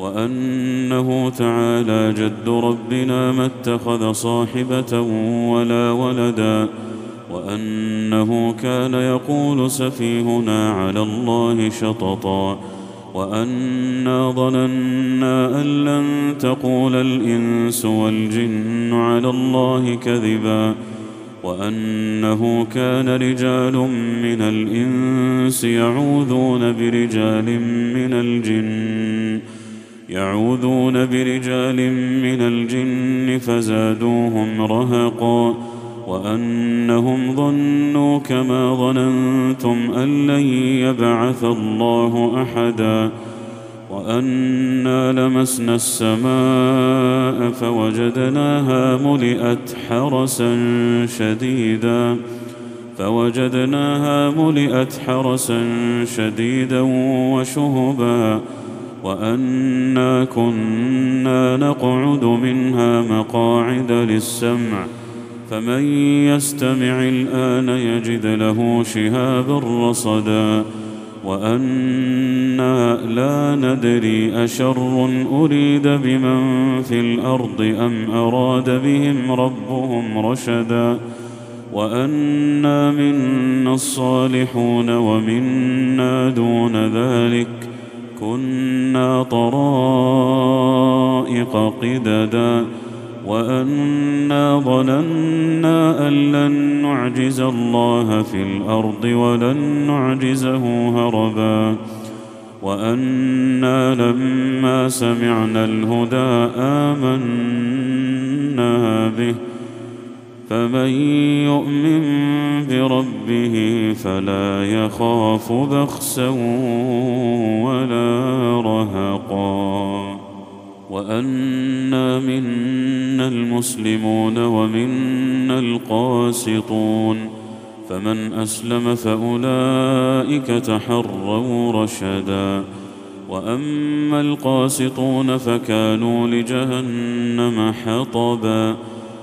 وأنه تعالى جد ربنا ما اتخذ صاحبة ولا ولدا وأنه كان يقول سفيهنا على الله شططا وأنا ظننا أن لن تقول الإنس والجن على الله كذبا وأنه كان رجال من الإنس يعوذون برجال من الجن يعوذون برجال من الجن فزادوهم رهقا وأنهم ظنوا كما ظننتم أن لن يبعث الله أحدا وأنا لمسنا السماء فوجدناها ملئت حرسا شديدا فوجدناها ملئت حرسا شديدا وشهبا وأنا كنا نقعد منها مقاعد للسمع فمن يستمع الآن يجد له شهابا رصدا. وأنا لا ندري أشر أريد بمن في الأرض أم أراد بهم ربهم رشدا. وأنا منا الصالحون ومنا دون ذلك كنا طرائق قددا وأنا ظننا أن لن نعجز الله في الأرض ولن نعجزه هربا وأنا لما سمعنا الهدى آمنا به فمن يؤمن بربه فلا يخاف بخسا ولا رهقا. وانا منا المسلمون ومنا القاسطون. فمن أسلم فأولئك تحروا رشدا. وأما القاسطون فكانوا لجهنم حطبا.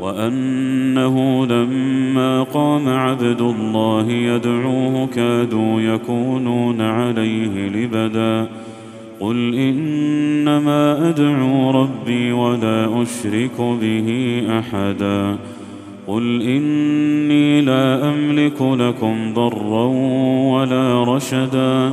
وأنه لما قام عبد الله يدعوه كادوا يكونون عليه لبدا. قل إنما أدعو ربي ولا أشرك به أحدا. قل إني لا أملك لكم ضرا ولا رشدا.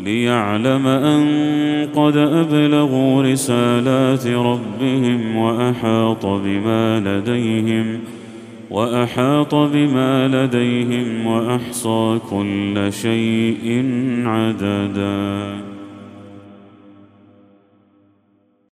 ليعلم أن قد أبلغوا رسالات ربهم وأحاط بما لديهم وأحاط بما لديهم وأحصى كل شيء عددا.